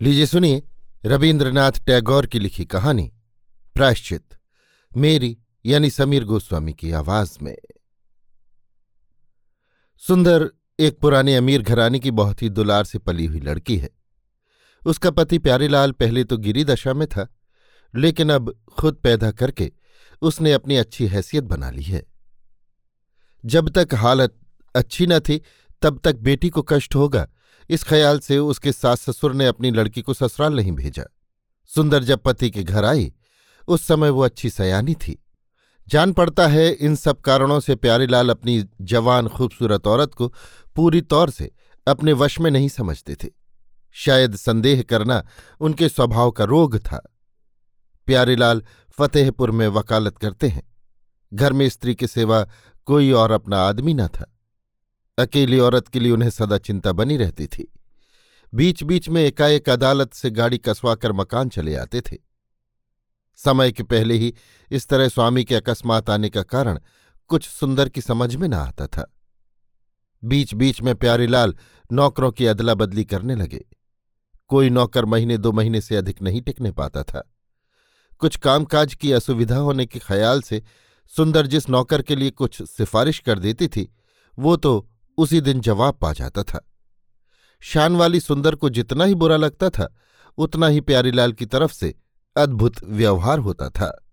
लीजिए सुनिए रविन्द्रनाथ टैगोर की लिखी कहानी, प्रायश्चित, मेरी यानी समीर गोस्वामी की आवाज़ में। सुंदर एक पुराने अमीर घराने की बहुत ही दुलार से पली हुई लड़की है। उसका पति प्यारीलाल पहले तो गिरी दशा में था, लेकिन अब खुद पैदा करके उसने अपनी अच्छी हैसियत बना ली है। जब तक हालत अच्छी न थी तब तक बेटी को कष्ट होगा। इस ख्याल से उसके सास ससुर ने अपनी लड़की को ससुराल नहीं भेजा। सुंदर जब पति के घर आई, उस समय वो अच्छी सयानी थी। जान पड़ता है इन सब कारणों से प्यारीलाल अपनी जवान खूबसूरत औरत को पूरी तौर से अपने वश में नहीं समझते थे। शायद संदेह करना उनके स्वभाव का रोग था। प्यारीलाल फतेहपुर में वकालत करते हैं। घर में स्त्री के सेवा कोई और अपना आदमी न था। अकेली औरत के लिए उन्हें सदा चिंता बनी रहती थी। बीच बीच में एकाएक अदालत से गाड़ी कसवाकर मकान चले आते थे। समय के पहले ही इस तरह स्वामी के अकस्मात आने का कारण कुछ सुंदर की समझ में न आता था। बीच बीच में प्यारीलाल नौकरों की अदला बदली करने लगे। कोई नौकर महीने दो महीने से अधिक नहीं टिकने पाता था। कुछ कामकाज की असुविधा होने के ख्याल से सुंदर जिस नौकर के लिए कुछ सिफारिश कर देती थी, वो तो उसी दिन जवाब पा जाता था। शान वाली सुंदर को जितना ही बुरा लगता था, उतना ही प्यारीलाल की तरफ़ से अद्भुत व्यवहार होता था।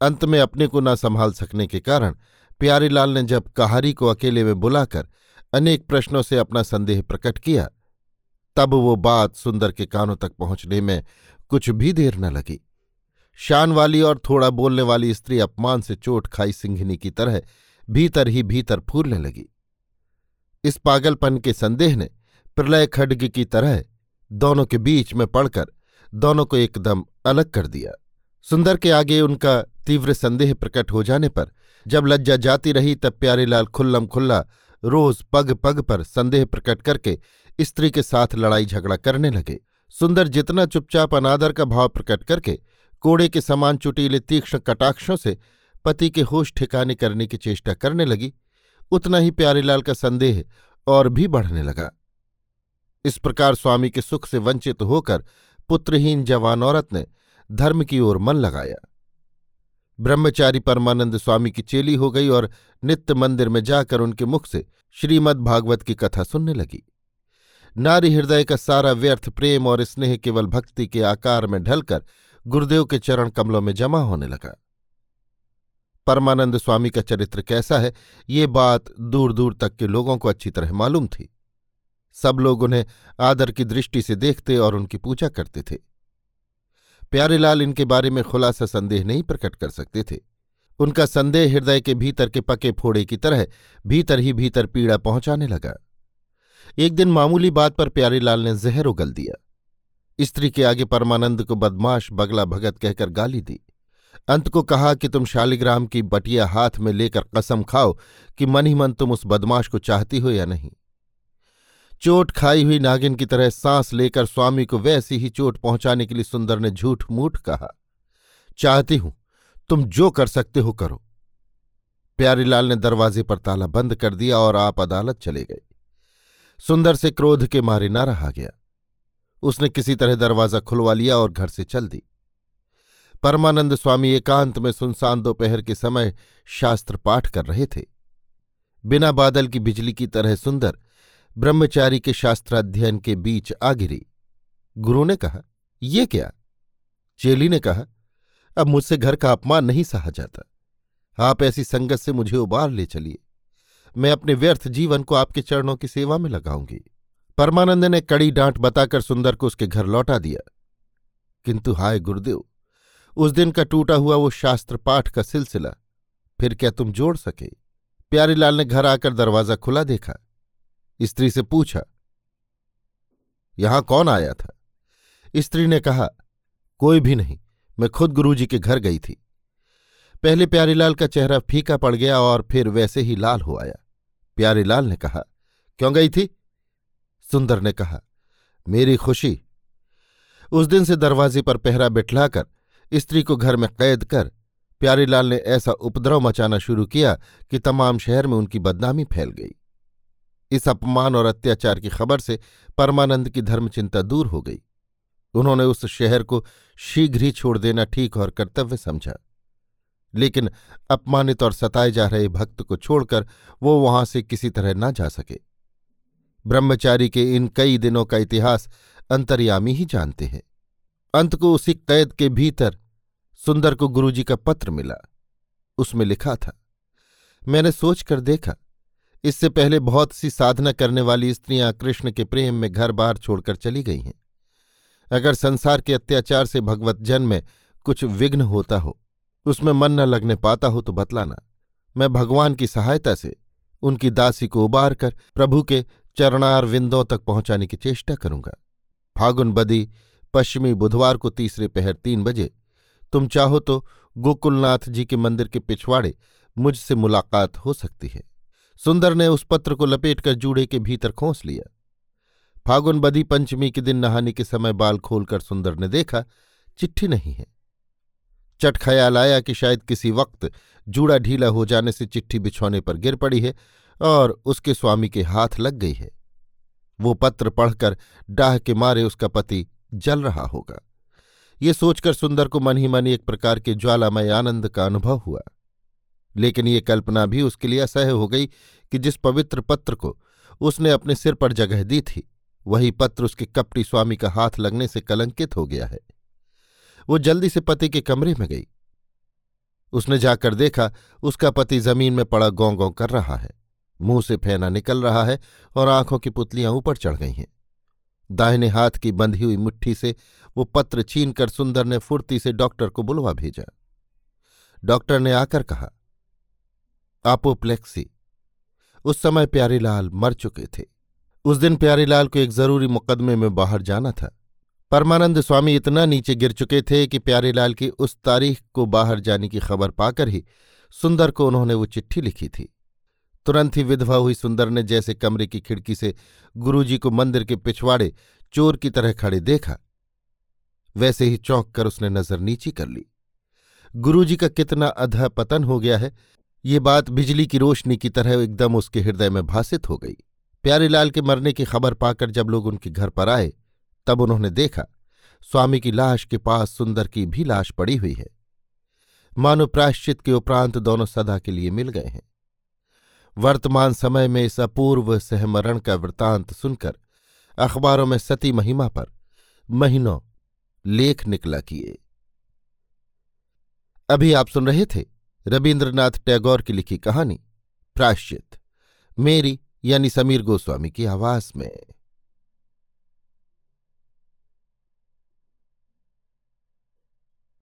अंत में अपने को न संभाल सकने के कारण प्यारीलाल ने जब कहारी को अकेले में बुलाकर अनेक प्रश्नों से अपना संदेह प्रकट किया, तब वो बात सुंदर के कानों तक पहुँचने में कुछ भी देर न लगी। शान वाली और थोड़ा बोलने वाली स्त्री अपमान से चोट खाई सिंघनी की तरह भीतर ही भीतर फूलने लगी। इस पागलपन के संदेह ने प्रलय खड्ग की तरह दोनों के बीच में पड़कर दोनों को एकदम अलग कर दिया। सुंदर के आगे उनका तीव्र संदेह प्रकट हो जाने पर जब लज्जा जाती रही तब प्यारेलाल खुल्लम खुल्ला रोज पग पग पर संदेह प्रकट करके स्त्री के साथ लड़ाई झगड़ा करने लगे। सुंदर जितना चुपचाप अनादर का भाव प्रकट करके कोड़े के समान चुटीले तीक्ष्ण कटाक्षों से पति के होश ठिकाने करने की चेष्टा करने लगी उतना ही प्यारेलाल का संदेह और भी बढ़ने लगा। इस प्रकार स्वामी के सुख से वंचित होकर पुत्रहीन जवान औरत ने धर्म की ओर मन लगाया। ब्रह्मचारी परमानंद स्वामी की चेली हो गई और नित्य मंदिर में जाकर उनके मुख से श्रीमद् भागवत की कथा सुनने लगी। नारी हृदय का सारा व्यर्थ प्रेम और स्नेह केवल भक्ति के आकार में ढलकर गुरुदेव के चरण कमलों में जमा होने लगा। परमानंद स्वामी का चरित्र कैसा है, ये बात दूर दूर तक के लोगों को अच्छी तरह मालूम थी। सब लोग उन्हें आदर की दृष्टि से देखते और उनकी पूजा करते थे। प्यारेलाल इनके बारे में खुलासा संदेह नहीं प्रकट कर सकते थे। उनका संदेह हृदय के भीतर के पके फोड़े की तरह भीतर ही भीतर पीड़ा पहुँचाने लगा। एक दिन मामूली बात पर प्यारेलाल ने जहर उगल दिया। स्त्री के आगे परमानंद को बदमाश बगला भगत कहकर गाली दी। अंत को कहा कि तुम शालिग्राम की बटिया हाथ में लेकर कसम खाओ कि मन ही मन तुम उस बदमाश को चाहती हो या नहीं। चोट खाई हुई नागिन की तरह सांस लेकर स्वामी को वैसी ही चोट पहुँचाने के लिए सुंदर ने झूठ मूठ कहा। चाहती हूँ, तुम जो कर सकते हो करो। प्यारीलाल ने दरवाजे पर ताला बंद कर दिया और आप अदालत चले गए। सुंदर से क्रोध के मारे ना रहा गया। उसने किसी तरह दरवाज़ा खुलवा लिया और घर से चल दी। परमानंद स्वामी एकांत में सुनसान दोपहर के समय शास्त्र पाठ कर रहे थे। बिना बादल की बिजली की तरह सुंदर, ब्रह्मचारी के शास्त्राध्ययन के बीच आ गिरी। गुरु ने कहा, ये क्या? चेली ने कहा, अब मुझसे घर का अपमान नहीं सहा जाता। आप ऐसी संगत से मुझे उबार ले चलिए। मैं अपने व्यर्थ जीवन को आपके चरणों की सेवा में लगाऊँगी परमानंद ने कड़ी डांट बताकर सुंदर को उसके घर लौटा दिया। किंतु हाय गुरुदेव उस दिन का टूटा हुआ वो शास्त्र पाठ का सिलसिला। फिर क्या तुम जोड़ सके? प्यारीलाल ने घर आकर दरवाज़ा खुला देखा। स्त्री से पूछा, यहाँ कौन आया था? स्त्री ने कहा, कोई भी नहीं, मैं खुद गुरुजी के घर गई थी। पहले प्यारीलाल का चेहरा फीका पड़ गया और फिर वैसे ही लाल हो आया। प्यारीलाल ने कहा, क्यों गई थी? सुंदर ने कहा, मेरी खुशी। उस दिन से दरवाजे पर पहरा बिठलाकर स्त्री को घर में कैद कर प्यारीलाल ने ऐसा उपद्रव मचाना शुरू किया कि तमाम शहर में उनकी बदनामी फैल गई। इस अपमान और अत्याचार की खबर से परमानंद की धर्मचिंता दूर हो गई। उन्होंने उस शहर को शीघ्र ही छोड़ देना ठीक और कर्तव्य समझा। लेकिन अपमानित और सताए जा रहे भक्त को छोड़कर वो वहाँ से किसी तरह ना जा सके। ब्रह्मचारी के इन कई दिनों का इतिहास अंतर्यामी ही जानते हैं। अंत को उसी कैद के भीतर सुंदर को गुरुजी का पत्र मिला। उसमें लिखा था, मैंने सोच कर देखा, इससे पहले बहुत सी साधना करने वाली स्त्रियाँ कृष्ण के प्रेम में घर बार छोड़कर चली गई हैं। अगर संसार के अत्याचार से भगवत जन में कुछ विघ्न होता हो, उसमें मन न लगने पाता हो तो बतलाना। मैं भगवान की सहायता से उनकी दासी को उबार कर प्रभु के चरणार विंदों तक पहुँचाने की चेष्टा करूँगा। फागुन बदी पश्चिमी बुधवार को तीसरे पहर तीन बजे तुम चाहो तो गोकुलनाथ जी के मंदिर के पिछवाड़े मुझसे मुलाकात हो सकती है। सुंदर ने उस पत्र को लपेटकर जूड़े के भीतर खोस लिया। फागुन बदी पंचमी के दिन नहाने के समय बाल खोलकर सुंदर ने देखा, चिट्ठी नहीं है। चट ख्याल आया कि शायद किसी वक्त जूड़ा ढीला हो जाने से चिट्ठी बिछौने पर गिर पड़ी है और उसके स्वामी के हाथ लग गई है। वो पत्र पढ़कर डाह के मारे उसका पति जल रहा होगा। ये सोचकर सुंदर को मन ही मन एक प्रकार के ज्वालामय आनंद का अनुभव हुआ। लेकिन ये कल्पना भी उसके लिए असह्य हो गई कि जिस पवित्र पत्र को उसने अपने सिर पर जगह दी थी, वही पत्र उसके कपटी स्वामी का हाथ लगने से कलंकित हो गया है। वो जल्दी से पति के कमरे में गई। उसने जाकर देखा, उसका पति ज़मीन में पड़ा गौं गौं कर रहा है। मुँह से फेना निकल रहा है और आँखों की पुतलियाँ ऊपर चढ़ गई हैं। दाहिने हाथ की बंधी हुई मुट्ठी से वो पत्र छीनकर सुंदर ने फुर्ती से डॉक्टर को बुलवा भेजा। डॉक्टर ने आकर कहा आपोप्लेक्सी उस समय प्यारीलाल मर चुके थे। उस दिन प्यारीलाल को एक ज़रूरी मुकदमे में बाहर जाना था। परमानंद स्वामी इतना नीचे गिर चुके थे कि प्यारीलाल की उस तारीख को बाहर जाने की खबर पाकर ही सुंदर को उन्होंने वो चिट्ठी लिखी थी। तुरंत ही विधवा हुई सुंदर ने जैसे कमरे की खिड़की से गुरुजी को मंदिर के पिछवाड़े चोर की तरह खड़े देखा, वैसे ही चौंक कर उसने नज़र नीची कर ली। गुरुजी का कितना अध पतन हो गया है, ये बात बिजली की रोशनी की तरह एकदम उसके हृदय में भाषित हो गई। प्यारीलाल के मरने की खबर पाकर जब लोग उनके घर पर आए, तब उन्होंने देखा, स्वामी की लाश के पास सुंदर की भी लाश पड़ी हुई है। मानो प्राश्चित के उपरांत दोनों सदा के लिए मिल गए हैं। वर्तमान समय में इस अपूर्व सहमरण का वृतांत सुनकर, अखबारों में सती महिमा पर महीनों लेख निकला किए। अभी आप सुन रहे थे रविन्द्रनाथ टैगोर की लिखी कहानी, प्राश्चित, मेरी यानी समीर गोस्वामी की आवाज़ में।